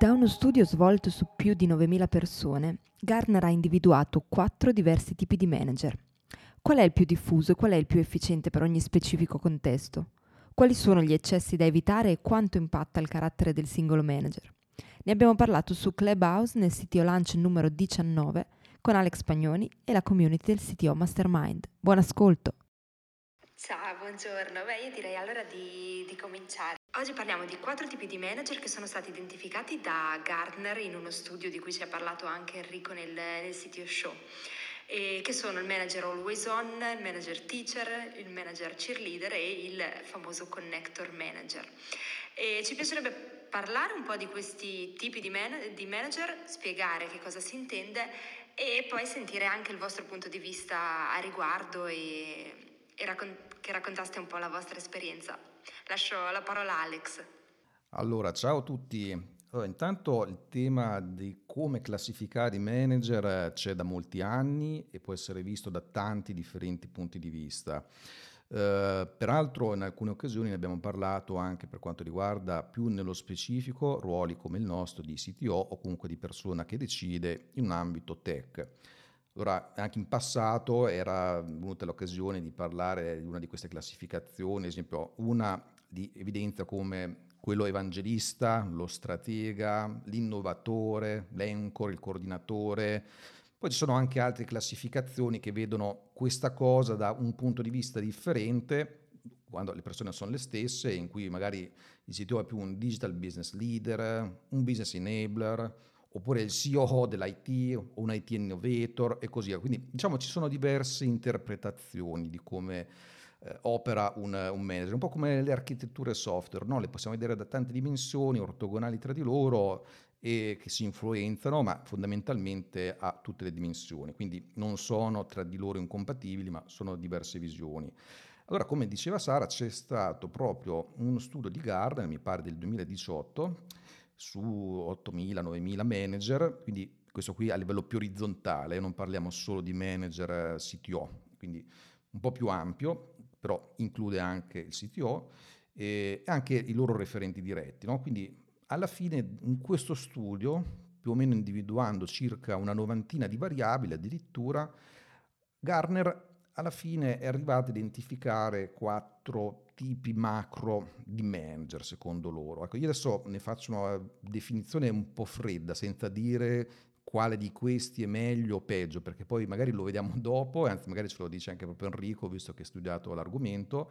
Da uno studio svolto su più di 9.000 persone, Gartner ha individuato quattro diversi tipi di manager. Qual è il più diffuso e qual è il più efficiente per ogni specifico contesto? Quali sono gli eccessi da evitare e quanto impatta il carattere del singolo manager? Ne abbiamo parlato su Clubhouse nel CTO Lunch numero 19 con Alex Pagnoni e la community del CTO Mastermind. Buon ascolto! Ciao, buongiorno. Beh, io direi allora di, di, cominciare. Oggi parliamo di quattro tipi di manager che sono stati identificati da Gardner in uno studio di cui ci ha parlato anche Enrico nel, nel CTO Show. E che sono il manager always on, il manager teacher, il manager cheerleader e il famoso connector manager. E ci piacerebbe parlare un po' di questi tipi di, man- di manager, spiegare che cosa si intende e poi sentire anche il vostro punto di vista a riguardo e, e raccontare che raccontaste un po' la vostra esperienza. Lascio la parola a Alex. Allora, ciao a tutti. Allora, intanto il tema di come classificare i manager eh, c'è da molti anni e può essere visto da tanti differenti punti di vista. Uh, peraltro in alcune occasioni ne abbiamo parlato anche per quanto riguarda più nello specifico ruoli come il nostro di CTO o comunque di persona che decide in un ambito tech. Allora, anche in passato era venuta l'occasione di parlare di una di queste classificazioni, ad esempio una di evidenza come quello evangelista, lo stratega, l'innovatore, l'encor, il coordinatore. Poi ci sono anche altre classificazioni che vedono questa cosa da un punto di vista differente, quando le persone sono le stesse, in cui magari il CTO è più un digital business leader, un business enabler, oppure il CEO dell'IT o un IT innovator e così via. Quindi diciamo ci sono diverse interpretazioni di come eh, opera un, un, manager, un po' come le architetture software, no? le possiamo vedere da tante dimensioni, ortogonali tra di loro e che si influenzano, ma fondamentalmente a tutte le dimensioni, quindi non sono tra di loro incompatibili, ma sono diverse visioni. Allora, come diceva Sara, c'è stato proprio uno studio di Gardner, mi pare del 2018, su 8.000-9.000 manager, quindi questo qui a livello più orizzontale, non parliamo solo di manager CTO, quindi un po' più ampio, però include anche il CTO e anche i loro referenti diretti. No? Quindi alla fine in questo studio, più o meno individuando circa una novantina di variabili addirittura, Garner alla fine è arrivato a identificare quattro tipi macro di manager secondo loro. Ecco, io adesso ne faccio una definizione un po' fredda, senza dire quale di questi è meglio o peggio, perché poi magari lo vediamo dopo, anzi magari ce lo dice anche proprio Enrico, visto che ha studiato l'argomento.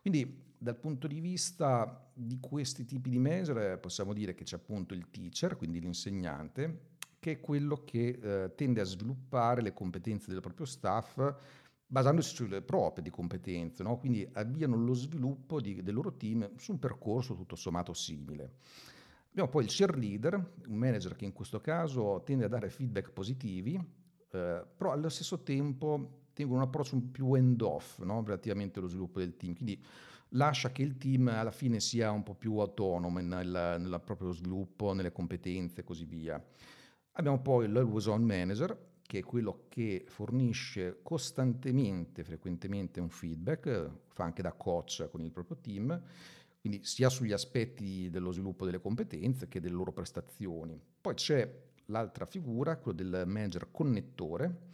Quindi dal punto di vista di questi tipi di manager possiamo dire che c'è appunto il teacher, quindi l'insegnante, che è quello che eh, tende a sviluppare le competenze del proprio staff basandosi sulle proprie competenze, no? quindi avviano lo sviluppo di, del loro team su un percorso tutto sommato simile. Abbiamo poi il cheerleader, un manager che in questo caso tende a dare feedback positivi, eh, però allo stesso tempo tengono un approccio un più end-off no? relativamente allo sviluppo del team, quindi lascia che il team alla fine sia un po' più autonomo nel, nel proprio sviluppo, nelle competenze e così via. Abbiamo poi l'always on manager, che è quello che fornisce costantemente, frequentemente un feedback, fa anche da coach con il proprio team, quindi sia sugli aspetti dello sviluppo delle competenze che delle loro prestazioni. Poi c'è l'altra figura, quello del manager connettore,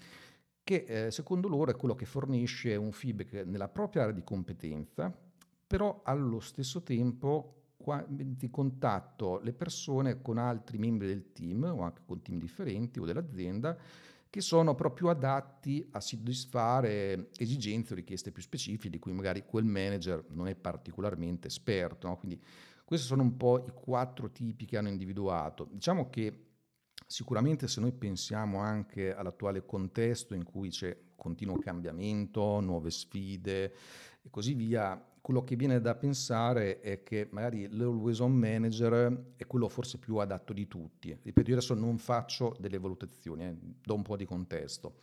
che eh, secondo loro è quello che fornisce un feedback nella propria area di competenza, però allo stesso tempo di contatto le persone con altri membri del team o anche con team differenti o dell'azienda che sono proprio adatti a soddisfare esigenze o richieste più specifiche di cui magari quel manager non è particolarmente esperto. No? Quindi questi sono un po' i quattro tipi che hanno individuato. Diciamo che sicuramente se noi pensiamo anche all'attuale contesto in cui c'è continuo cambiamento, nuove sfide e così via, quello che viene da pensare è che magari l'always on manager è quello forse più adatto di tutti. Ripeto, io adesso non faccio delle valutazioni, eh, do un po' di contesto.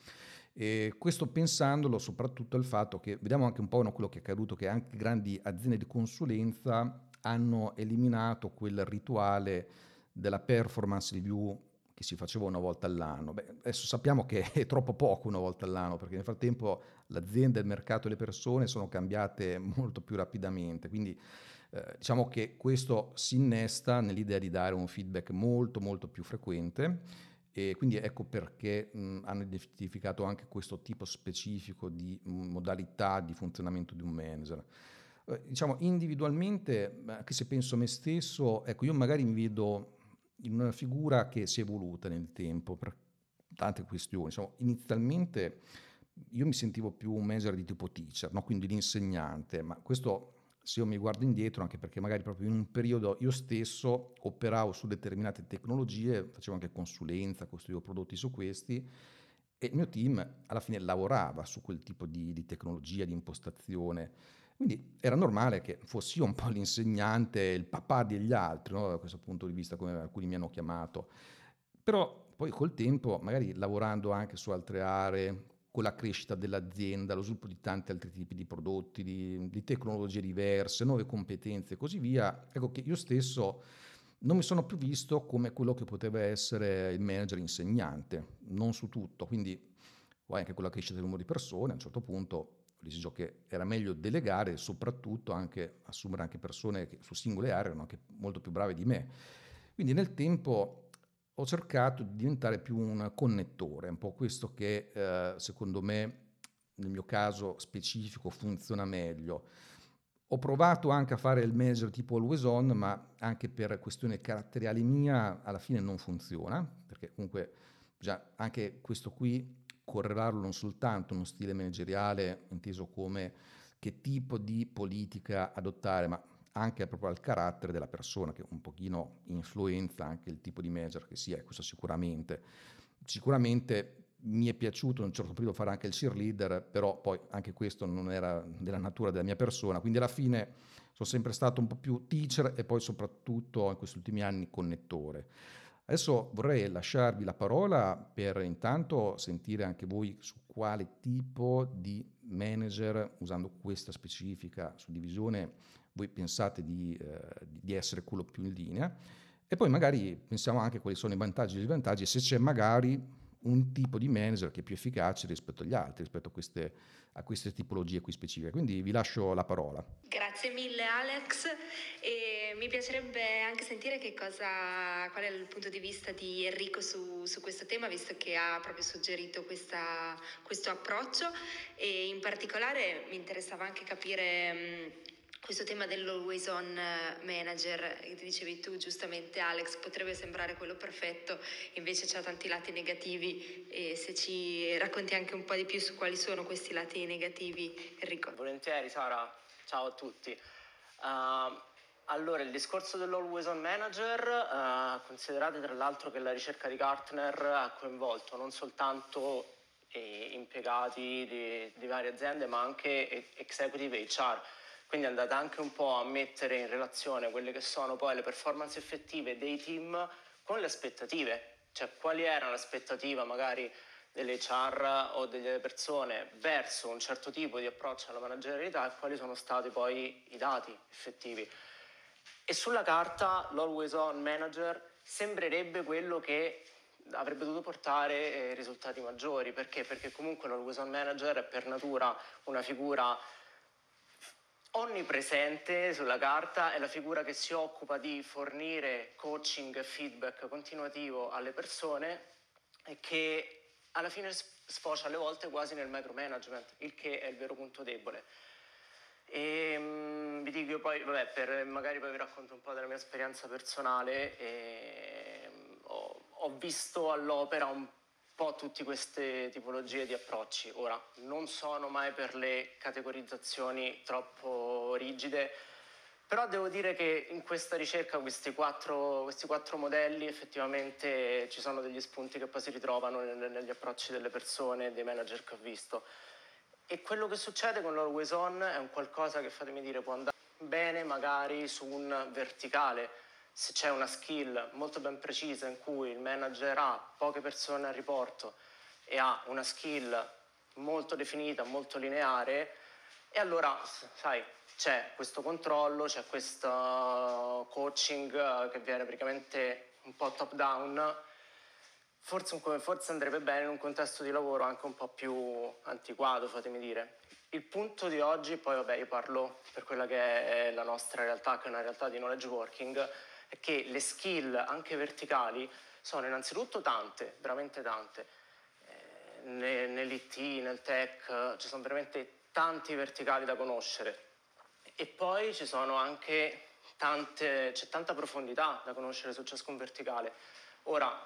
E questo pensandolo soprattutto al fatto che vediamo anche un po' quello che è accaduto, che anche grandi aziende di consulenza hanno eliminato quel rituale della performance review che si faceva una volta all'anno. Beh, adesso sappiamo che è troppo poco una volta all'anno, perché nel frattempo l'azienda, il mercato e le persone sono cambiate molto più rapidamente. Quindi eh, diciamo che questo si innesta nell'idea di dare un feedback molto molto più frequente e quindi ecco perché mh, hanno identificato anche questo tipo specifico di modalità di funzionamento di un manager. Eh, diciamo individualmente, anche se penso a me stesso, ecco io magari mi vedo in una figura che si è evoluta nel tempo per tante questioni. Diciamo, inizialmente io mi sentivo più un manager di tipo teacher, no? quindi l'insegnante, ma questo se io mi guardo indietro, anche perché magari proprio in un periodo io stesso operavo su determinate tecnologie, facevo anche consulenza, costruivo prodotti su questi e il mio team alla fine lavorava su quel tipo di, di tecnologia, di impostazione. Quindi era normale che fossi io un po' l'insegnante, il papà degli altri, no? da questo punto di vista, come alcuni mi hanno chiamato. Però poi col tempo, magari lavorando anche su altre aree, con la crescita dell'azienda, lo sviluppo di tanti altri tipi di prodotti, di, di tecnologie diverse, nuove competenze e così via, ecco che io stesso non mi sono più visto come quello che poteva essere il manager insegnante, non su tutto, quindi poi anche con la crescita del numero di persone, a un certo punto ho deciso che era meglio delegare e soprattutto anche assumere anche persone che su singole aree erano anche molto più brave di me. Quindi nel tempo ho cercato di diventare più un connettore, un po' questo che eh, secondo me nel mio caso specifico funziona meglio. Ho provato anche a fare il manager tipo always on, ma anche per questione caratteriale mia alla fine non funziona, perché comunque già anche questo qui correlarlo non soltanto uno stile manageriale inteso come che tipo di politica adottare, ma anche proprio al carattere della persona, che un pochino influenza anche il tipo di manager che sia, questo sicuramente. Sicuramente mi è piaciuto in un certo periodo fare anche il cheerleader, però poi anche questo non era della natura della mia persona, quindi alla fine sono sempre stato un po' più teacher e poi soprattutto in questi ultimi anni connettore. Adesso vorrei lasciarvi la parola per intanto sentire anche voi su quale tipo di manager, usando questa specifica suddivisione, voi pensate di, eh, di essere quello più in linea. E poi magari pensiamo anche quali sono i vantaggi e gli svantaggi se c'è magari un tipo di manager che è più efficace rispetto agli altri, rispetto a queste, a queste tipologie qui specifiche. Quindi vi lascio la parola. Grazie mille Alex e mi piacerebbe anche sentire che cosa, qual è il punto di vista di Enrico su, su questo tema, visto che ha proprio suggerito questa, questo approccio e in particolare mi interessava anche capire questo tema dell'always on eh, manager, che dicevi tu giustamente Alex, potrebbe sembrare quello perfetto, invece ha tanti lati negativi e se ci racconti anche un po' di più su quali sono questi lati negativi, Enrico. Volentieri Sara, ciao a tutti. Uh, allora, il discorso dell'always on manager, uh, considerate tra l'altro che la ricerca di Gartner ha coinvolto non soltanto eh, impiegati di, di varie aziende, ma anche executive HR quindi andate anche un po' a mettere in relazione quelle che sono poi le performance effettive dei team con le aspettative, cioè quali erano le aspettative magari delle HR o delle persone verso un certo tipo di approccio alla managerialità e quali sono stati poi i dati effettivi. E sulla carta l'always on manager sembrerebbe quello che avrebbe dovuto portare eh, risultati maggiori. Perché? Perché comunque l'always on manager è per natura una figura onnipresente sulla carta, è la figura che si occupa di fornire coaching e feedback continuativo alle persone e che alla fine sfocia alle volte quasi nel micromanagement, il che è il vero punto debole. E um, vi dico poi, vabbè, per, magari poi vi racconto un po' della mia esperienza personale. E, um, ho, ho visto all'opera un po' tutte queste tipologie di approcci. Ora, non sono mai per le categorizzazioni troppo rigide, però devo dire che in questa ricerca questi quattro, questi quattro modelli effettivamente ci sono degli spunti che poi si ritrovano negli approcci delle persone, dei manager che ho visto. E quello che succede con l'Always On è un qualcosa che, fatemi dire, può andare bene magari su un verticale, se c'è una skill molto ben precisa in cui il manager ha poche persone a riporto e ha una skill molto definita, molto lineare e allora, sai, c'è questo controllo, c'è questo coaching che viene praticamente un po' top down, forse, forse andrebbe bene in un contesto di lavoro anche un po' più antiquato, fatemi dire. Il punto di oggi, poi vabbè io parlo per quella che è la nostra realtà, che è una realtà di knowledge working, è che le skill anche verticali sono innanzitutto tante, veramente tante. Eh, nell'IT, nel tech, ci sono veramente tanti verticali da conoscere e poi ci sono anche tante, c'è tanta profondità da conoscere su ciascun verticale. Ora,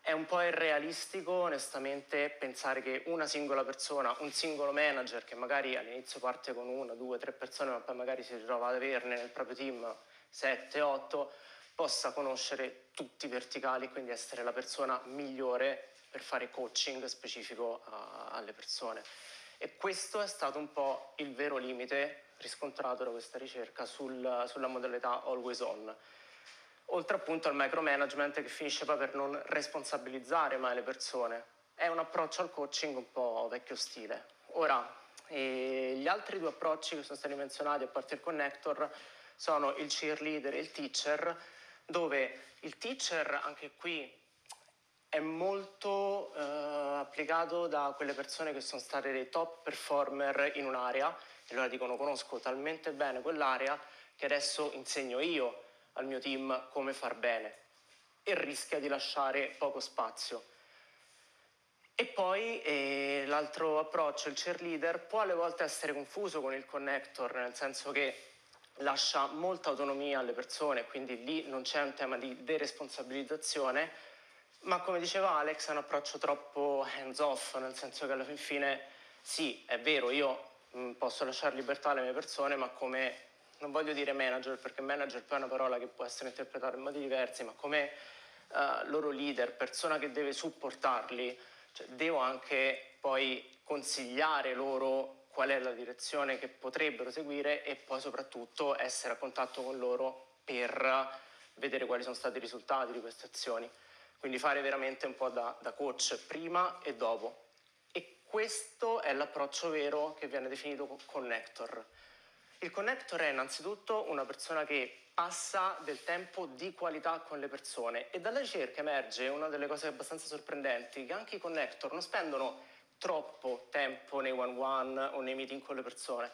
è un po' irrealistico onestamente pensare che una singola persona, un singolo manager che magari all'inizio parte con una, due, tre persone, ma poi magari si ritrova ad averne nel proprio team 7, 8, possa conoscere tutti i verticali quindi essere la persona migliore per fare coaching specifico a, alle persone. E questo è stato un po' il vero limite riscontrato da questa ricerca sul, sulla modalità always on. Oltre appunto al micromanagement che finisce poi per non responsabilizzare mai le persone. È un approccio al coaching un po' vecchio stile. Ora, gli altri due approcci che sono stati menzionati a parte il connector sono il cheerleader e il teacher, dove il teacher anche qui è molto eh, applicato da quelle persone che sono state dei top performer in un'area e allora dicono conosco talmente bene quell'area che adesso insegno io al mio team come far bene e rischia di lasciare poco spazio. E poi eh, l'altro approccio, il cheerleader, può alle volte essere confuso con il connector, nel senso che lascia molta autonomia alle persone, quindi lì non c'è un tema di deresponsabilizzazione, ma come diceva Alex è un approccio troppo hands off, nel senso che alla fin fine sì, è vero, io mm, posso lasciare libertà alle mie persone, ma come, non voglio dire manager, perché manager poi è una parola che può essere interpretata in modi diversi, ma come uh, loro leader, persona che deve supportarli, cioè, devo anche poi consigliare loro qual è la direzione che potrebbero seguire e poi soprattutto essere a contatto con loro per vedere quali sono stati i risultati di queste azioni. Quindi fare veramente un po' da, da coach prima e dopo. E questo è l'approccio vero che viene definito connector. Il connector è innanzitutto una persona che passa del tempo di qualità con le persone e dalla ricerca emerge una delle cose abbastanza sorprendenti che anche i connector non spendono troppo tempo nei one-one o nei meeting con le persone,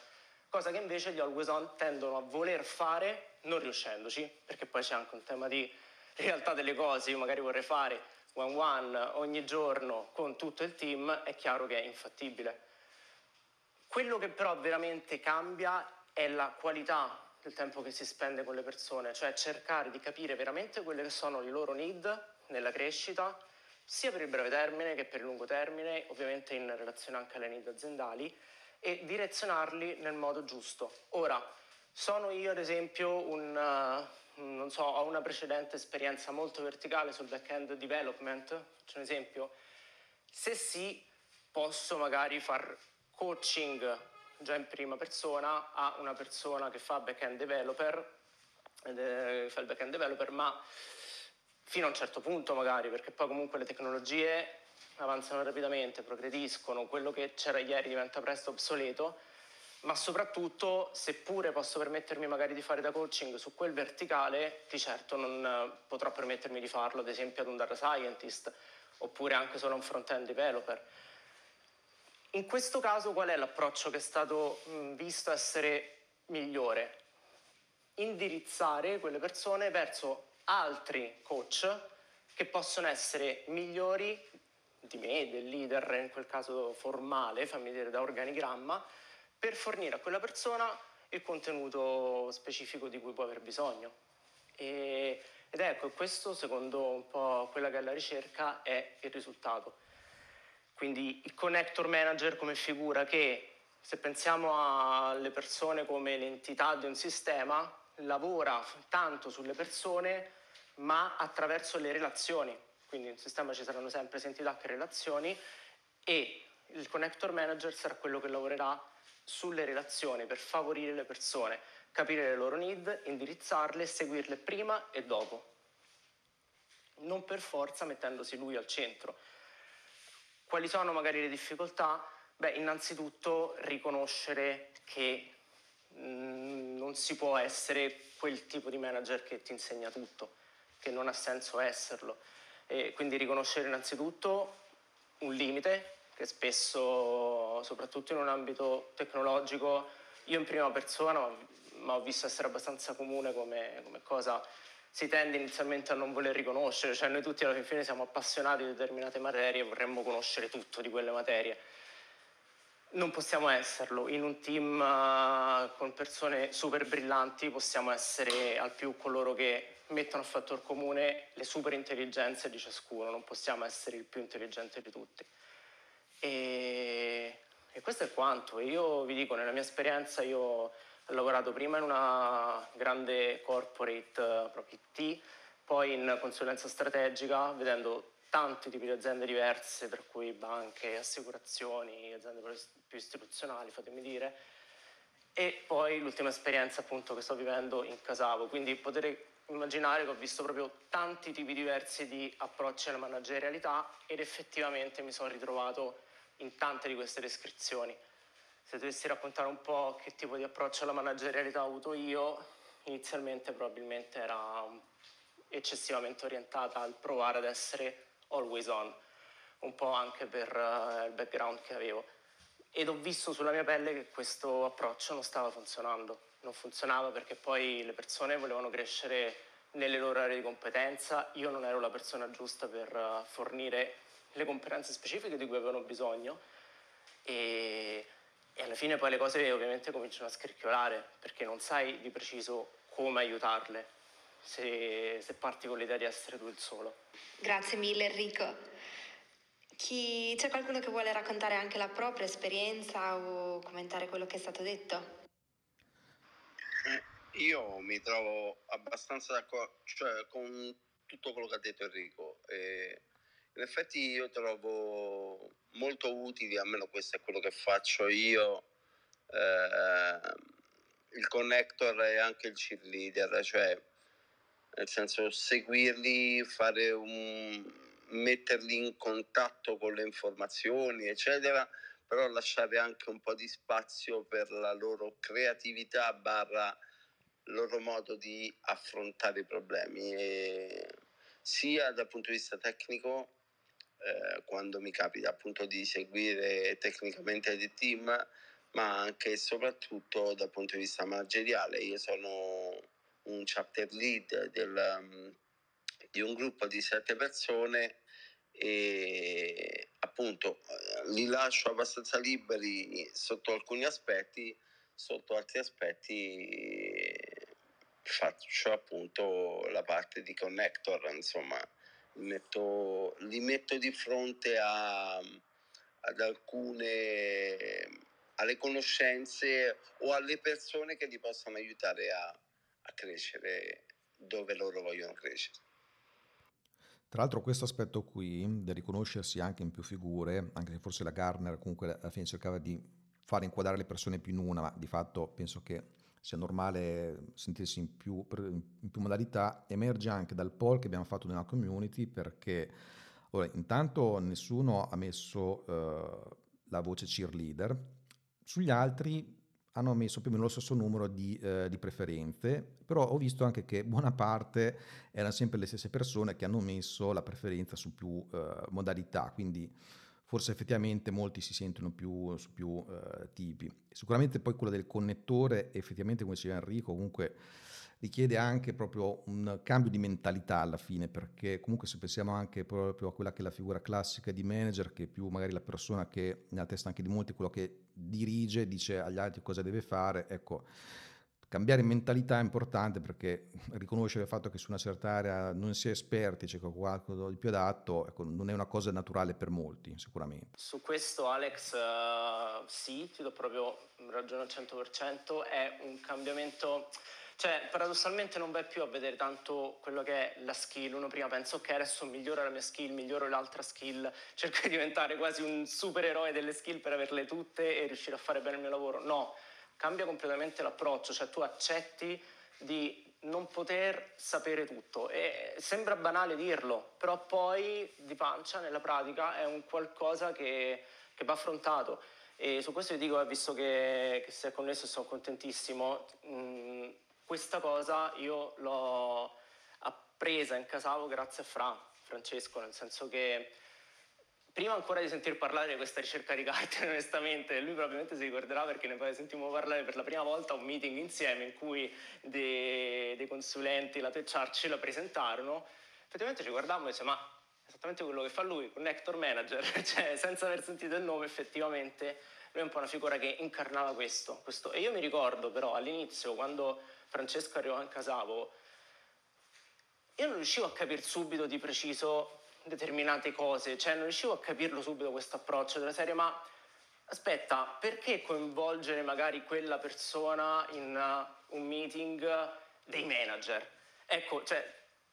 cosa che invece gli always on tendono a voler fare non riuscendoci, perché poi c'è anche un tema di realtà delle cose, io magari vorrei fare one one ogni giorno con tutto il team, è chiaro che è infattibile. Quello che però veramente cambia è la qualità del tempo che si spende con le persone, cioè cercare di capire veramente quelle che sono i loro need nella crescita, sia per il breve termine che per il lungo termine, ovviamente in relazione anche alle need aziendali, e direzionarli nel modo giusto. Ora, sono io ad esempio un, non so, ho una precedente esperienza molto verticale sul back-end development, faccio un esempio, se sì, posso magari far coaching già in prima persona a una persona che fa back-end developer, eh, fa il back-end developer, ma fino a un certo punto magari, perché poi comunque le tecnologie avanzano rapidamente, progrediscono, quello che c'era ieri diventa presto obsoleto ma soprattutto seppure posso permettermi magari di fare da coaching su quel verticale, di certo non potrò permettermi di farlo ad esempio ad un data scientist oppure anche solo a un front-end developer. In questo caso qual è l'approccio che è stato visto essere migliore? Indirizzare quelle persone verso altri coach che possono essere migliori di me, del leader, in quel caso formale, fammi dire da organigramma, per fornire a quella persona il contenuto specifico di cui può aver bisogno. E, ed ecco, questo secondo un po' quella che è la ricerca è il risultato. Quindi il connector manager come figura che, se pensiamo alle persone come l'entità di un sistema, lavora tanto sulle persone ma attraverso le relazioni. Quindi nel sistema ci saranno sempre sia entità che relazioni e il connector manager sarà quello che lavorerà sulle relazioni per favorire le persone, capire le loro need, indirizzarle, seguirle prima e dopo. Non per forza mettendosi lui al centro. Quali sono magari le difficoltà? Beh, innanzitutto riconoscere che mm, non si può essere quel tipo di manager che ti insegna tutto, che non ha senso esserlo. E quindi riconoscere innanzitutto un limite che spesso, soprattutto in un ambito tecnologico, io in prima persona, ma ho visto essere abbastanza comune come, come cosa, si tende inizialmente a non voler riconoscere, cioè noi tutti alla fine siamo appassionati di determinate materie e vorremmo conoscere tutto di quelle materie non possiamo esserlo. In un team uh, con persone super brillanti possiamo essere al più coloro che mettono a fattor comune le super intelligenze di ciascuno, non possiamo essere il più intelligente di tutti. E, e questo è quanto. Io vi dico, nella mia esperienza, io ho lavorato prima in una grande corporate, uh, proprio IT, poi in consulenza strategica, vedendo tanti tipi di aziende diverse, tra cui banche, assicurazioni, aziende più istituzionali, fatemi dire, e poi l'ultima esperienza appunto che sto vivendo in Casavo, quindi potete immaginare che ho visto proprio tanti tipi diversi di approcci alla managerialità ed effettivamente mi sono ritrovato in tante di queste descrizioni. Se dovessi raccontare un po' che tipo di approccio alla managerialità ho avuto io, inizialmente probabilmente era eccessivamente orientata al provare ad essere always on, un po' anche per uh, il background che avevo. Ed ho visto sulla mia pelle che questo approccio non stava funzionando. Non funzionava perché poi le persone volevano crescere nelle loro aree di competenza, io non ero la persona giusta per uh, fornire le competenze specifiche di cui avevano bisogno e, e alla fine poi le cose ovviamente cominciano a scricchiolare perché non sai di preciso come aiutarle se, se parti con l'idea di essere tu il solo. Grazie mille Enrico. Chi, c'è qualcuno che vuole raccontare anche la propria esperienza o commentare quello che è stato detto? Eh, io mi trovo abbastanza d'accordo cioè, con tutto quello che ha detto Enrico. E in effetti io trovo molto utili, almeno questo è quello che faccio io, eh, il connector e anche il cheerleader, cioè nel senso seguirli, fare un, metterli in contatto con le informazioni, eccetera, però lasciare anche un po' di spazio per la loro creatività barra loro modo di affrontare i problemi, e sia dal punto di vista tecnico, eh, quando mi capita appunto di seguire tecnicamente dei team, ma anche e soprattutto dal punto di vista manageriale. Io sono un chapter lead del, um, di un gruppo di sette persone e appunto eh, li lascio abbastanza liberi sotto alcuni aspetti, sotto altri aspetti faccio appunto la parte di connector, insomma, li metto, li metto di fronte a, ad alcune alle conoscenze o alle persone che li possano aiutare a, a crescere dove loro vogliono crescere. Tra l'altro questo aspetto qui, del riconoscersi anche in più figure, anche se forse la Garner comunque alla fine cercava di fare inquadrare le persone più in una, ma di fatto penso che sia normale sentirsi in più, in più modalità, emerge anche dal poll che abbiamo fatto nella community perché ora, intanto nessuno ha messo uh, la voce cheerleader, sugli altri hanno messo più o meno lo stesso numero di, eh, di, preferenze, però ho visto anche che buona parte erano sempre le stesse persone che hanno messo la preferenza su più eh, modalità, quindi forse effettivamente molti si sentono più su più eh, tipi. Sicuramente poi quello del connettore, effettivamente come diceva Enrico, comunque richiede anche proprio un cambio di mentalità alla fine, perché comunque se pensiamo anche proprio a quella che è la figura classica di manager, che è più magari la persona che nella testa anche di molti quello che dirige, dice agli altri cosa deve fare, ecco, cambiare mentalità è importante perché riconoscere il fatto che su una certa area non si è esperti, c'è qualcosa di più adatto, ecco, non è una cosa naturale per molti sicuramente. Su questo Alex uh, sì, ti do proprio ragione al 100%, è un cambiamento cioè, paradossalmente non vai più a vedere tanto quello che è la skill. Uno prima pensa, ok, adesso miglioro la mia skill, miglioro l'altra skill, cerco di diventare quasi un supereroe delle skill per averle tutte e riuscire a fare bene il mio lavoro. No, cambia completamente l'approccio, cioè tu accetti di non poter sapere tutto e sembra banale dirlo, però poi di pancia nella pratica è un qualcosa che, che va affrontato E su questo vi dico, visto che, che sei connesso, sono contentissimo. Mm, questa cosa io l'ho appresa in Casavo grazie a Fra, Francesco, nel senso che prima ancora di sentir parlare di questa ricerca di carte, onestamente, lui probabilmente si ricorderà perché ne sentimmo parlare per la prima volta a un meeting insieme in cui dei, dei consulenti, la Techar, ce la presentarono. Effettivamente ci guardavamo e dicevamo, ma esattamente quello che fa lui, Connector Manager, cioè senza aver sentito il nome effettivamente lui è un po' una figura che incarnava questo, questo. E io mi ricordo però all'inizio quando Francesco arrivò in Casavo, io non riuscivo a capire subito di preciso determinate cose, cioè non riuscivo a capirlo subito questo approccio della serie, ma aspetta, perché coinvolgere magari quella persona in uh, un meeting dei manager? Ecco, cioè,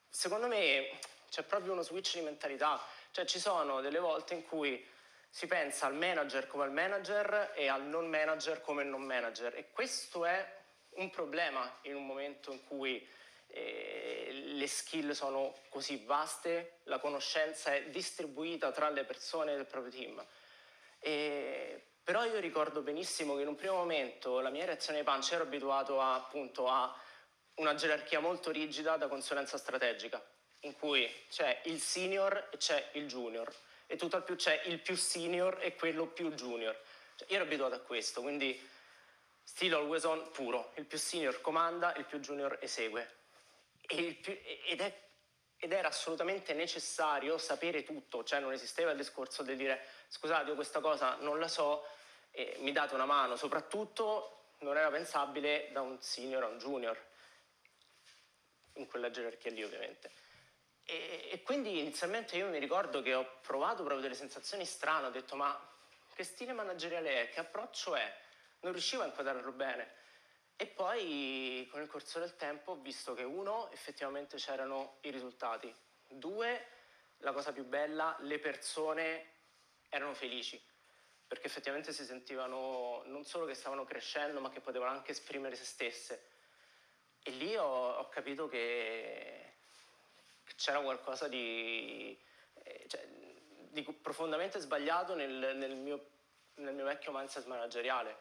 secondo me c'è proprio uno switch di mentalità, cioè ci sono delle volte in cui si pensa al manager come al manager e al non manager come non manager e questo è un problema in un momento in cui eh, le skill sono così vaste, la conoscenza è distribuita tra le persone del proprio team. E, però io ricordo benissimo che in un primo momento la mia reazione ai punch ero abituato a, appunto a una gerarchia molto rigida da consulenza strategica in cui c'è il senior e c'è il junior e tutto al più c'è il più senior e quello più junior. Cioè, io ero abituato a questo, quindi still always on puro, il più senior comanda, il più junior esegue. Più, ed, è, ed, era assolutamente necessario sapere tutto, cioè non esisteva il discorso di dire scusate io questa cosa non la so, e mi date una mano, soprattutto non era pensabile da un senior a un junior, in quella gerarchia lì ovviamente. E, e, quindi inizialmente io mi ricordo che ho provato proprio delle sensazioni strane, ho detto ma che stile manageriale è, che approccio è? Non riuscivo a inquadrarlo bene. E poi con il corso del tempo ho visto che uno, effettivamente c'erano i risultati, due, la cosa più bella, le persone erano felici, perché effettivamente si sentivano non solo che stavano crescendo, ma che potevano anche esprimere se stesse. E lì ho, ho capito che c'era qualcosa di, eh, cioè, di profondamente sbagliato nel, nel, mio, nel, mio, vecchio mindset manageriale.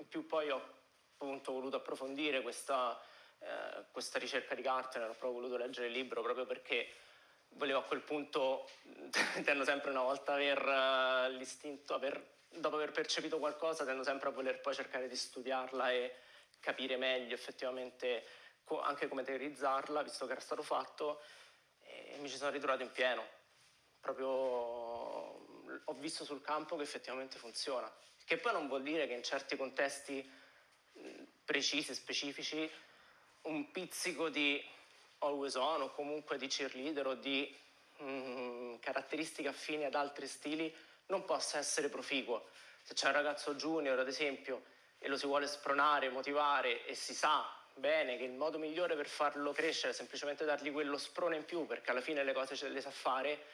In più poi ho appunto voluto approfondire questa, eh, questa ricerca di Gartner, ho proprio voluto leggere il libro proprio perché volevo a quel punto, tendo sempre una volta aver uh, l'istinto, aver, dopo aver percepito qualcosa, tendo sempre a voler poi cercare di studiarla e capire meglio effettivamente co- anche come teorizzarla, visto che era stato fatto e mi ci sono ritrovato in pieno. Proprio ho visto sul campo che effettivamente funziona. Che poi non vuol dire che in certi contesti precisi, specifici, un pizzico di always on o comunque di cheerleader o di mm, caratteristiche affini ad altri stili non possa essere proficuo. Se c'è un ragazzo junior, ad esempio, e lo si vuole spronare, motivare e si sa bene che il modo migliore per farlo crescere è semplicemente dargli quello sprone in più, perché alla fine le cose ce le sa fare,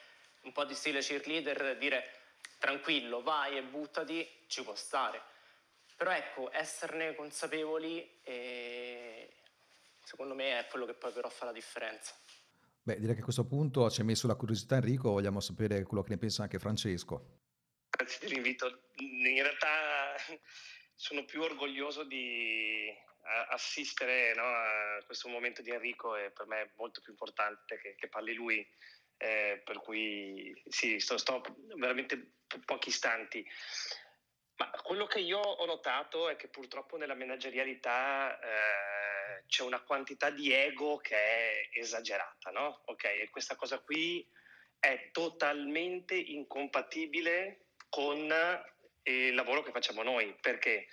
un po' di stile cheerleader, dire tranquillo, vai e buttati, ci può stare. Però ecco, esserne consapevoli eh, secondo me è quello che poi però fa la differenza. Beh, direi che a questo punto ci hai messo la curiosità Enrico, vogliamo sapere quello che ne pensa anche Francesco. Grazie per l'invito. In realtà sono più orgoglioso di assistere no, a questo momento di Enrico è per me molto più importante che, che parli lui, eh, per cui sì, sto, sto veramente po- pochi istanti. Ma quello che io ho notato è che purtroppo nella managerialità eh, c'è una quantità di ego che è esagerata, no? Ok, e questa cosa qui è totalmente incompatibile con il lavoro che facciamo noi, perché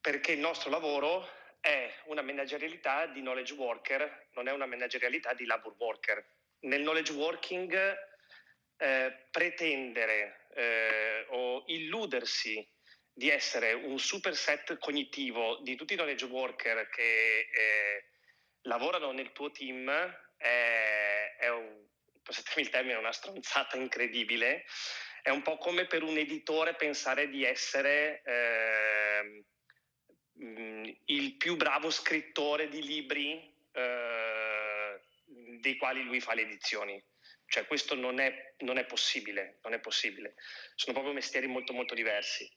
perché il nostro lavoro è una managerialità di knowledge worker, non è una managerialità di labor worker. Nel knowledge working eh, pretendere eh, o illudersi di essere un superset cognitivo di tutti i knowledge worker che eh, lavorano nel tuo team è, è un, passatemi il termine, una stronzata incredibile. È un po' come per un editore pensare di essere eh, mh, il più bravo scrittore di libri eh, dei quali lui fa le edizioni. Cioè questo non è, non è, possibile, non è possibile. Sono proprio mestieri molto molto diversi.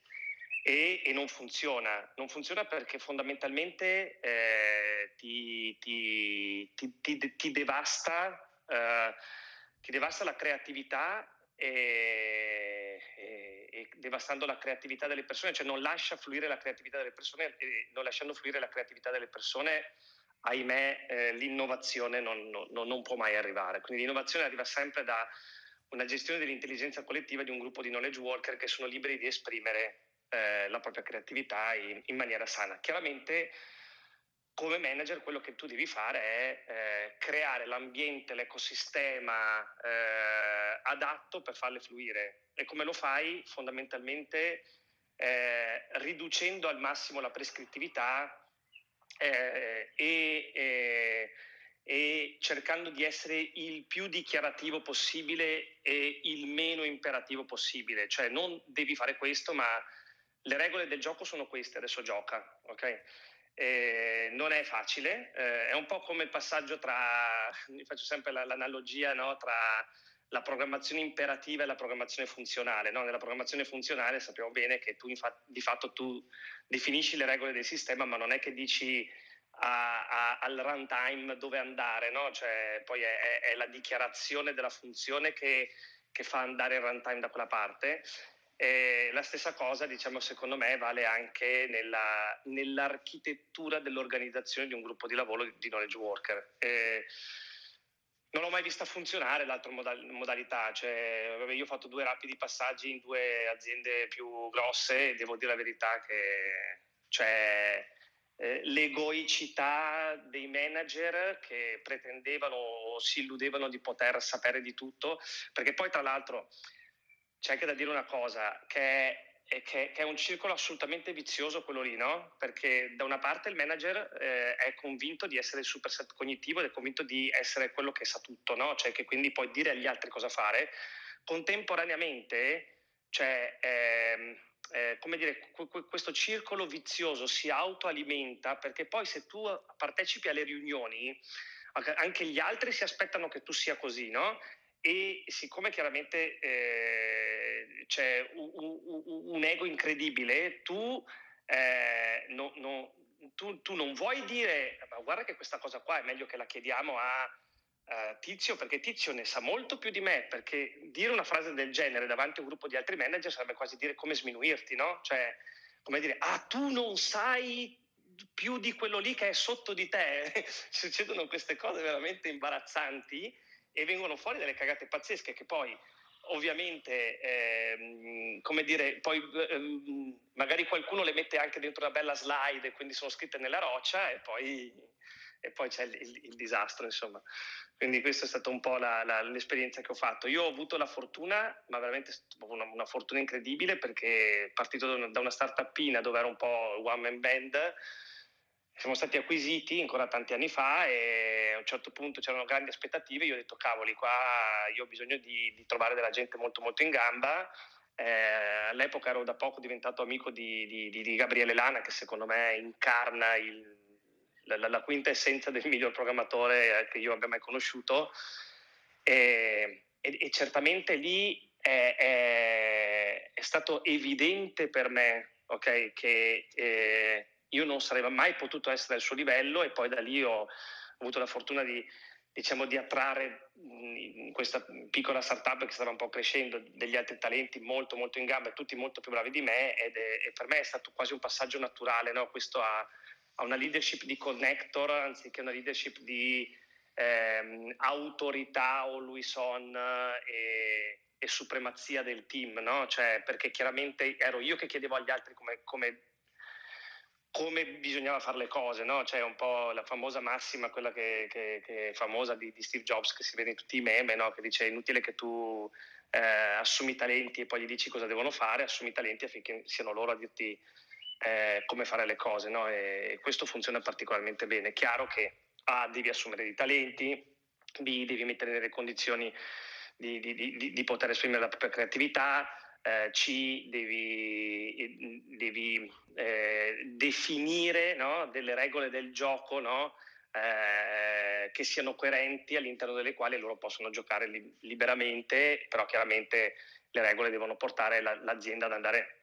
e, e non funziona. Non funziona perché fondamentalmente eh, ti, ti, ti, ti, devasta, eh, ti devasta la creatività e, e, e, devastando la creatività delle persone, cioè non lascia fluire la creatività delle persone non lasciando fluire la creatività delle persone, ahimè, eh, l'innovazione non, non, non, può mai arrivare. Quindi l'innovazione arriva sempre da una gestione dell'intelligenza collettiva di un gruppo di knowledge worker che sono liberi di esprimere eh, la propria creatività in, in, maniera sana. Chiaramente come manager quello che tu devi fare è eh, creare l'ambiente, l'ecosistema eh, adatto per farle fluire. E come lo fai? Fondamentalmente eh, riducendo al massimo la prescrittività eh, e e cercando di essere il più dichiarativo possibile e il meno imperativo possibile, cioè non devi fare questo, ma le regole del gioco sono queste, adesso gioca, ok? Eh, non è facile, eh, è un po' come il passaggio tra, faccio sempre l'analogia, no? tra la programmazione imperativa e la programmazione funzionale. No? Nella programmazione funzionale sappiamo bene che tu infa- di fatto tu definisci le regole del sistema, ma non è che dici a, a, al runtime dove andare, no? cioè, poi è, è, la dichiarazione della funzione che, che fa andare il runtime da quella parte e la stessa cosa, diciamo, secondo me vale anche nella, nell'architettura dell'organizzazione di un gruppo di lavoro di knowledge worker. E non l'ho mai vista funzionare l'altra modal- modalità, cioè, io ho fatto due rapidi passaggi in due aziende più grosse e devo dire la verità che cioè, eh, l'egoicità dei manager che pretendevano o si illudevano di poter sapere di tutto, perché poi tra l'altro c'è anche da dire una cosa, che che, che è un circolo assolutamente vizioso quello lì, no? Perché da una parte il manager eh, è convinto di essere il super set cognitivo ed è convinto di essere quello che sa tutto, no? Cioè che quindi puoi dire agli altri cosa fare. Contemporaneamente, cioè... Ehm, eh, come dire, questo circolo vizioso si autoalimenta perché poi se tu partecipi alle riunioni, anche gli altri si aspettano che tu sia così, no? E siccome chiaramente eh, c'è un, un, un, ego incredibile, tu, eh, no, no, tu, tu, non vuoi dire, ma guarda che questa cosa qua è meglio che la chiediamo a uh, Tizio, perché Tizio ne sa molto più di me, perché dire una frase del genere davanti a un gruppo di altri manager sarebbe quasi dire come sminuirti, no? Cioè, come dire, ah, tu non sai più di quello lì che è sotto di te. Succedono queste cose veramente imbarazzanti e vengono fuori delle cagate pazzesche che poi ovviamente, ehm, come dire, poi ehm, magari qualcuno le mette anche dentro una bella slide e quindi sono scritte nella roccia e poi, e poi c'è il, il, il, disastro, insomma. Quindi questa è stata un po' la, la, l'esperienza che ho fatto. Io ho avuto la fortuna, ma veramente una, una fortuna incredibile perché partito da una, da una startupina dove era un po' one man band, siamo stati acquisiti ancora tanti anni fa e a un certo punto c'erano grandi aspettative, io ho detto cavoli qua io ho bisogno di, di trovare della gente molto molto in gamba, eh, all'epoca ero da poco diventato amico di, di, di Gabriele Lana che secondo me incarna il, la, la, la, quinta essenza del miglior programmatore eh, che io abbia mai conosciuto. E, e, e certamente lì è, è, è, stato evidente per me okay, che... Eh, io non sarei mai potuto essere al suo livello e poi da lì ho avuto la fortuna di, diciamo, di attrarre in questa piccola startup che stava un po' crescendo degli altri talenti molto molto in gamba e tutti molto più bravi di me ed è, e per me è stato quasi un passaggio naturale no? questo a, a, una leadership di connector anziché una leadership di ehm, autorità o Luison e, e supremazia del team no? cioè, perché chiaramente ero io che chiedevo agli altri come, come come bisognava fare le cose, no? C'è un po' la famosa massima, quella che, che, che è famosa di, di, Steve Jobs, che si vede in tutti i meme, no? Che dice è inutile che tu eh, assumi talenti e poi gli dici cosa devono fare, assumi talenti affinché siano loro a dirti eh, come fare le cose, no? E, questo funziona particolarmente bene. È chiaro che A, devi assumere dei talenti, B, devi mettere nelle condizioni di, di, di, di poter esprimere la propria creatività, eh, C devi, devi eh, definire no, delle regole del gioco no, eh, che siano coerenti all'interno delle quali loro possono giocare li- liberamente, però chiaramente le regole devono portare la- l'azienda ad andare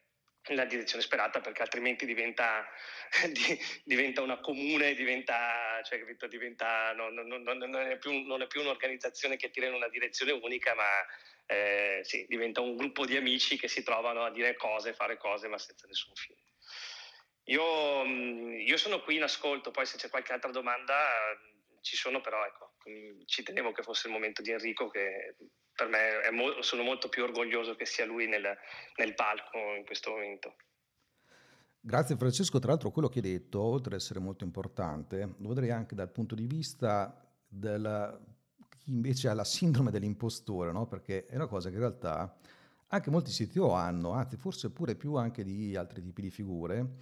nella direzione sperata perché altrimenti diventa, diventa una comune, diventa, cioè, diventa non, non, non, è più, non, è più, un'organizzazione che tira in una direzione unica, ma eh, sì, diventa un gruppo di amici che si trovano a dire cose, fare cose, ma senza nessun fine. Io, mm, io sono qui in ascolto, poi se c'è qualche altra domanda ci sono, però ecco, ci tenevo che fosse il momento di Enrico che per me mo- sono molto più orgoglioso che sia lui nel, nel palco in questo momento. Grazie Francesco, tra l'altro quello che hai detto, oltre ad essere molto importante, lo vedrei anche dal punto di vista del chi invece ha la sindrome dell'impostore, no? perché è una cosa che in realtà anche molti CTO hanno, anzi forse pure più anche di altri tipi di figure,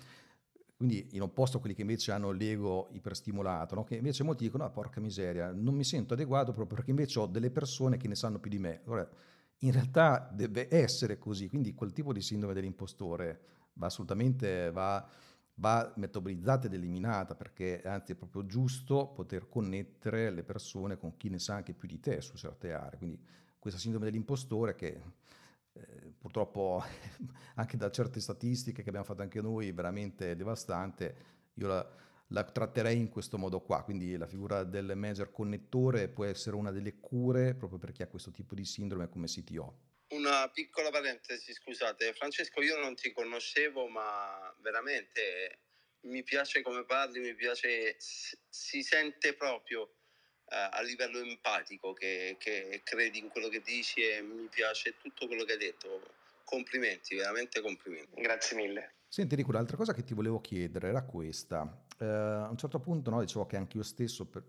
quindi in opposto a quelli che invece hanno l'ego iperstimolato, no? che invece molti dicono, ah porca miseria, non mi sento adeguato proprio perché invece ho delle persone che ne sanno più di me. Allora, in realtà deve essere così, quindi quel tipo di sindrome dell'impostore va assolutamente va, va metabolizzata ed eliminata perché anzi è proprio giusto poter connettere le persone con chi ne sa anche più di te su certe aree. Quindi questa sindrome dell'impostore che eh, purtroppo anche da certe statistiche che abbiamo fatto anche noi, veramente devastante, io la, la tratterei in questo modo qua, quindi la figura del manager connettore può essere una delle cure proprio per chi ha questo tipo di sindrome come CTO. Una piccola parentesi, scusate, Francesco, io non ti conoscevo, ma veramente mi piace come parli, mi piace, si sente proprio a livello empatico che, che, credi in quello che dici e mi piace tutto quello che hai detto. Complimenti, veramente complimenti. Grazie mille. Senti Rico, l'altra cosa che ti volevo chiedere era questa. Eh, a un certo punto no, dicevo che anche io stesso, per,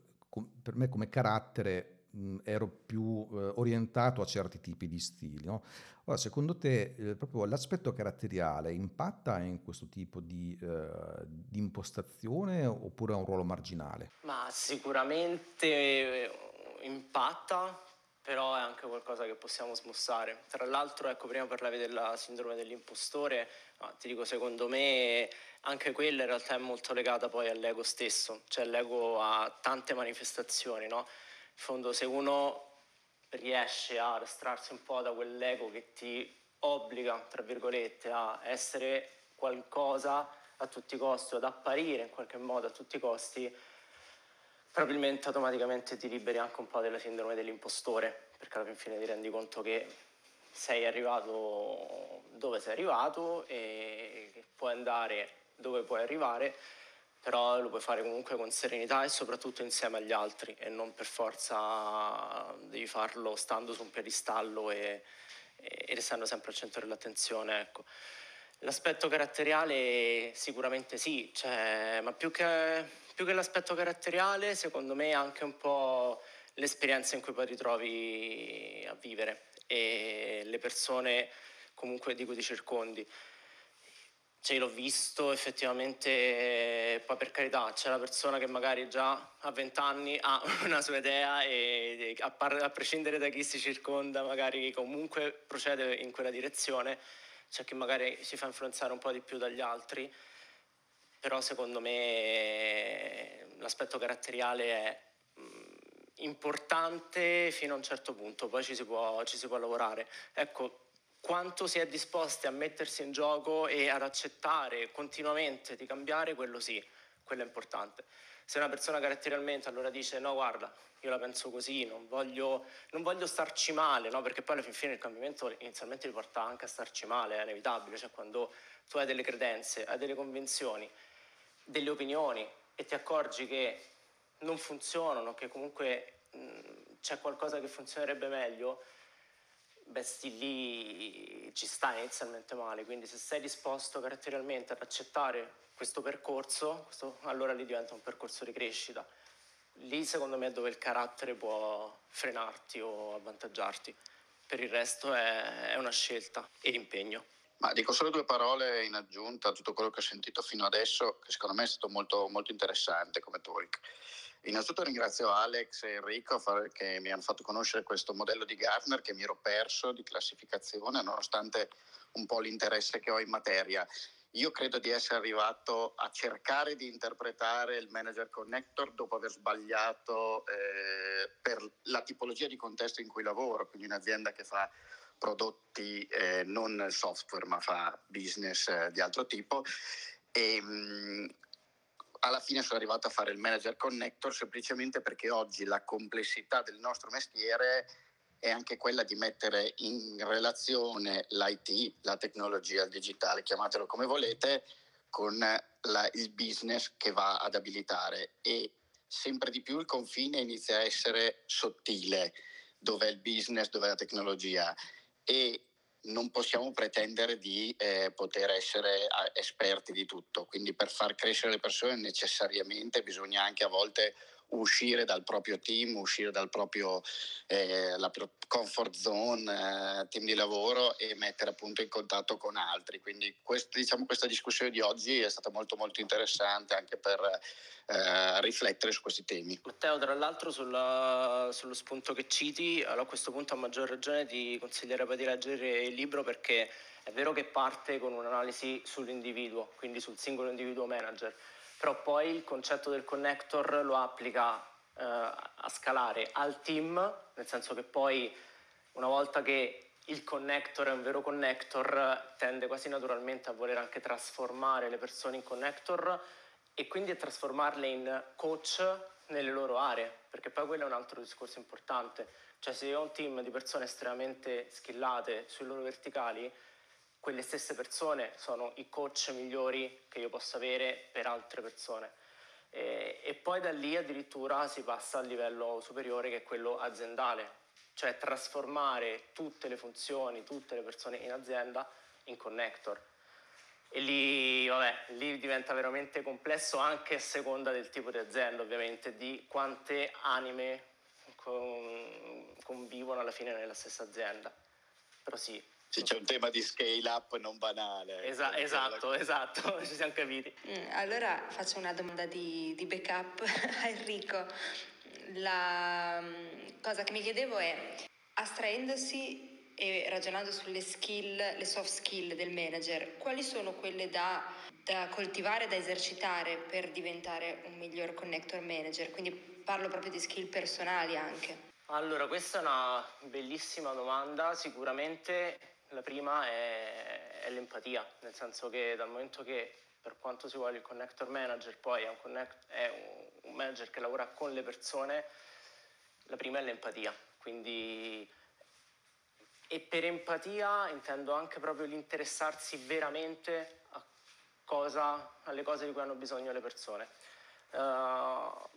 per me come carattere, mh, ero più eh, orientato a certi tipi di stili. No? Ora, secondo te, eh, proprio l'aspetto caratteriale impatta in questo tipo di, eh, impostazione oppure ha un ruolo marginale? Ma sicuramente eh, impatta, però è anche qualcosa che possiamo smussare. Tra l'altro, ecco, prima parlavi della sindrome dell'impostore, ma ti dico, secondo me anche quella in realtà è molto legata poi all'ego stesso, cioè l'ego ha tante manifestazioni, no? In fondo, se uno riesce a restrarsi un po' da quell'ego che ti obbliga, tra virgolette, a essere qualcosa a tutti i costi, ad apparire in qualche modo a tutti i costi, probabilmente automaticamente ti liberi anche un po' della sindrome dell'impostore, perché alla fine ti rendi conto che sei arrivato dove sei arrivato e puoi andare dove puoi arrivare però lo puoi fare comunque con serenità e soprattutto insieme agli altri e non per forza devi farlo stando su un piedistallo e, e restando sempre al centro dell'attenzione. Ecco. L'aspetto caratteriale sicuramente sì, cioè, ma più che, più che l'aspetto caratteriale secondo me è anche un po' l'esperienza in cui poi ti trovi a vivere e le persone comunque di cui ti circondi. Cioè, l'ho visto effettivamente, poi per carità, c'è la persona che magari già a 20 anni ha una sua idea e a, par- a, prescindere da chi si circonda, magari comunque procede in quella direzione, c'è chi magari si fa influenzare un po' di più dagli altri, però secondo me l'aspetto caratteriale è importante fino a un certo punto, poi ci si può, ci si può lavorare. Ecco, quanto si è disposti a mettersi in gioco e ad accettare continuamente di cambiare, quello sì, quello è importante. Se una persona caratterialmente allora dice no guarda, io la penso così, non voglio, non voglio starci male, no? perché poi alla fine il cambiamento inizialmente ti porta anche a starci male, è inevitabile, cioè quando tu hai delle credenze, hai delle convinzioni, delle opinioni e ti accorgi che non funzionano, che comunque mh, c'è qualcosa che funzionerebbe meglio, beh, sti lì ci sta inizialmente male, quindi se sei disposto caratterialmente ad accettare questo percorso, questo, allora lì diventa un percorso di crescita. Lì secondo me è dove il carattere può frenarti o avvantaggiarti. Per il resto è, è una scelta e l'impegno. Ma dico solo due parole in aggiunta a tutto quello che ho sentito fino adesso, che secondo me è stato molto, molto interessante come talk. Innanzitutto ringrazio Alex e Enrico che mi hanno fatto conoscere questo modello di Gartner che mi ero perso di classificazione nonostante un po' l'interesse che ho in materia. Io credo di essere arrivato a cercare di interpretare il manager connector dopo aver sbagliato eh, per la tipologia di contesto in cui lavoro, quindi un'azienda che fa prodotti eh, non software ma fa business eh, di altro tipo e mh, mm, alla fine sono arrivato a fare il manager connector semplicemente perché oggi la complessità del nostro mestiere è anche quella di mettere in relazione l'IT, la tecnologia, il digitale, chiamatelo come volete, con la, il business che va ad abilitare. E sempre di più il confine inizia a essere sottile, dove è il business, dove è la tecnologia. E non possiamo pretendere di eh, poter essere esperti di tutto, quindi per far crescere le persone necessariamente bisogna anche a volte uscire dal proprio team, uscire dal proprio eh, comfort zone, eh, team di lavoro e mettere appunto in contatto con altri. Quindi quest, diciamo, questa discussione di oggi è stata molto molto interessante anche per eh, riflettere su questi temi. Matteo, tra l'altro sulla, sullo spunto che citi, allora a questo punto a maggior ragione ti consiglierebbe di leggere il libro perché è vero che parte con un'analisi sull'individuo, quindi sul singolo individuo manager però poi il concetto del connector lo applica eh, a scalare al team, nel senso che poi una volta che il connector è un vero connector, tende quasi naturalmente a voler anche trasformare le persone in connector e quindi a trasformarle in coach nelle loro aree, perché poi quello è un altro discorso importante. Cioè se io ho un team di persone estremamente skillate sui loro verticali, quelle stesse persone sono i coach migliori che io possa avere per altre persone. E, e, poi da lì addirittura si passa al livello superiore che è quello aziendale, cioè trasformare tutte le funzioni, tutte le persone in azienda in connector. E lì, vabbè, lì diventa veramente complesso anche a seconda del tipo di azienda, ovviamente, di quante anime con, convivono alla fine nella stessa azienda. Però sì, sì, c'è un tema di scale up non banale. Esa- esatto, esatto, ci siamo capiti. Mm, allora faccio una domanda di, di backup a Enrico. La mm, cosa che mi chiedevo è, astraendosi e ragionando sulle skill, le soft skill del manager, quali sono quelle da, da coltivare, da esercitare per diventare un miglior connector manager? Quindi parlo proprio di skill personali anche. Allora, questa è una bellissima domanda, sicuramente la prima è, è, l'empatia, nel senso che dal momento che per quanto si vuole il connector manager poi è un, connect, è un, manager che lavora con le persone, la prima è l'empatia. Quindi, e per empatia intendo anche proprio l'interessarsi veramente cosa, alle cose di cui hanno bisogno le persone. Uh,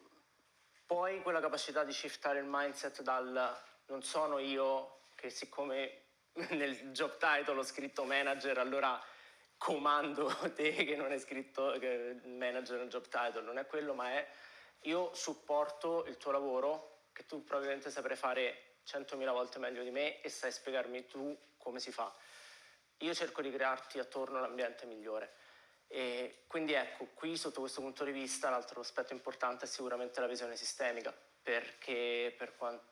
poi quella capacità di shiftare il mindset dal non sono io che siccome nel job title ho scritto manager, allora comando te che non è scritto manager nel job title, non è quello, ma è io supporto il tuo lavoro che tu probabilmente saprai fare 100.000 volte meglio di me e sai spiegarmi tu come si fa. Io cerco di crearti attorno l'ambiente migliore. E quindi ecco, qui sotto questo punto di vista l'altro aspetto importante è sicuramente la visione sistemica, perché per quanto,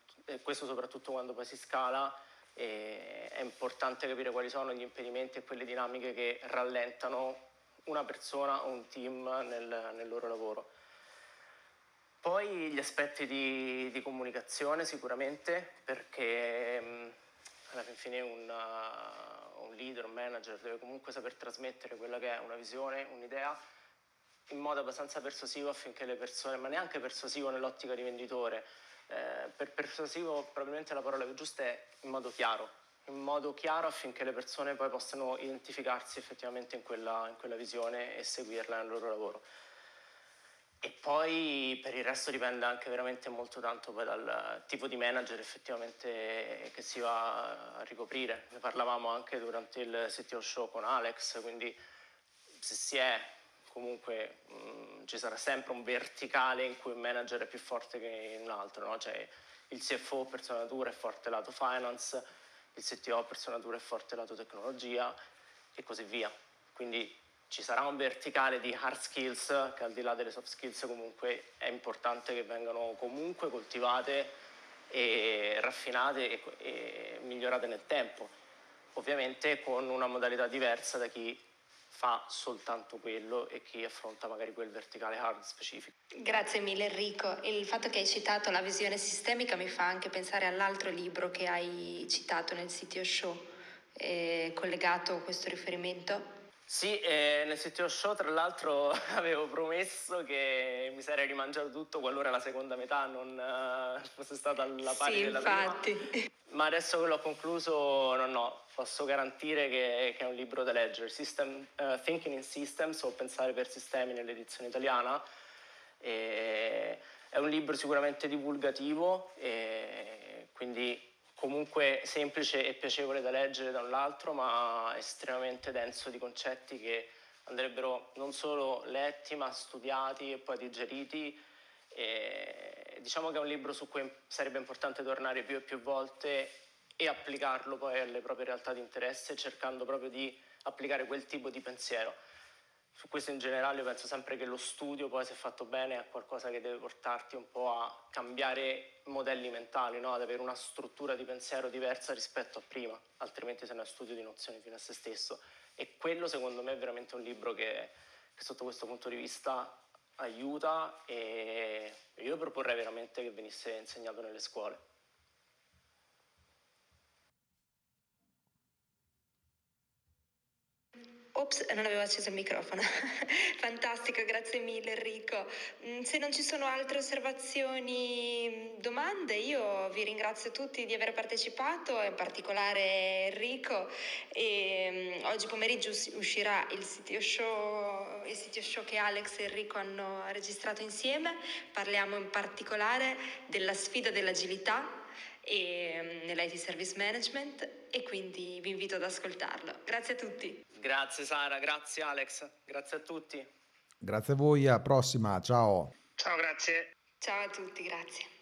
questo soprattutto quando poi si scala, e è importante capire quali sono gli impedimenti e quelle dinamiche che rallentano una persona o un team nel, nel loro lavoro. Poi gli aspetti di, di comunicazione sicuramente, perché mh, alla fine un, uh, un leader, un manager deve comunque saper trasmettere quella che è una visione, un'idea in modo abbastanza persuasivo affinché le persone, ma neanche persuasivo nell'ottica di venditore, eh, per persuasivo probabilmente la parola più giusta è in modo chiaro, in modo chiaro affinché le persone poi possano identificarsi effettivamente in quella, in quella visione e seguirla nel loro lavoro. E poi per il resto dipende anche veramente molto tanto poi dal tipo di manager effettivamente che si va a ricoprire. Ne parlavamo anche durante il CTO show con Alex, quindi se si è comunque mh, mm, ci sarà sempre un verticale in cui un manager è più forte che un altro, no? cioè, il CFO per sua natura è forte lato finance, il CTO per sua natura è forte lato tecnologia e così via. Quindi ci sarà un verticale di hard skills che al di là delle soft skills comunque è importante che vengano comunque coltivate e raffinate e, e migliorate nel tempo, ovviamente con una modalità diversa da chi fa soltanto quello e chi affronta magari quel verticale hard specifico. Grazie mille Enrico. Il fatto che hai citato la visione sistemica mi fa anche pensare all'altro libro che hai citato nel sito show, eh, collegato a questo riferimento. Sì, eh, nel CTO Show tra l'altro avevo promesso che mi sarei rimangiato tutto qualora la seconda metà non uh, fosse stata alla pari sì, della infatti. prima. Ma adesso che l'ho concluso, no, no, posso garantire che, che, è un libro da leggere. System, uh, Thinking in Systems o Pensare per Sistemi nell'edizione italiana. E è un libro sicuramente divulgativo, quindi comunque semplice e piacevole da leggere da un lato, ma estremamente denso di concetti che andrebbero non solo letti ma studiati e poi digeriti. E diciamo che è un libro su cui sarebbe importante tornare più e più volte e applicarlo poi alle proprie realtà di interesse, cercando proprio di applicare quel tipo di pensiero su questo in generale penso sempre che lo studio poi se fatto bene è qualcosa che deve portarti un po' a cambiare modelli mentali, no? ad avere una struttura di pensiero diversa rispetto a prima, altrimenti sei uno studio di nozioni fino a se stesso. E quello secondo me è veramente un libro che, che sotto questo punto di vista aiuta e io proporrei veramente che venisse insegnato nelle scuole. Ops, non avevo acceso il microfono. Fantastico, grazie mille Enrico. Mm, se non ci sono altre osservazioni, domande, io vi ringrazio tutti di aver partecipato, in particolare Enrico. E, um, oggi pomeriggio uscirà il sito show, il sito show che Alex e Enrico hanno registrato insieme. Parliamo in particolare della sfida dell'agilità e, nell'IT Service Management e quindi vi invito ad ascoltarlo. Grazie a tutti. Grazie Sara, grazie Alex, grazie a tutti. Grazie a voi, alla prossima, ciao. Ciao, grazie. Ciao a tutti, grazie.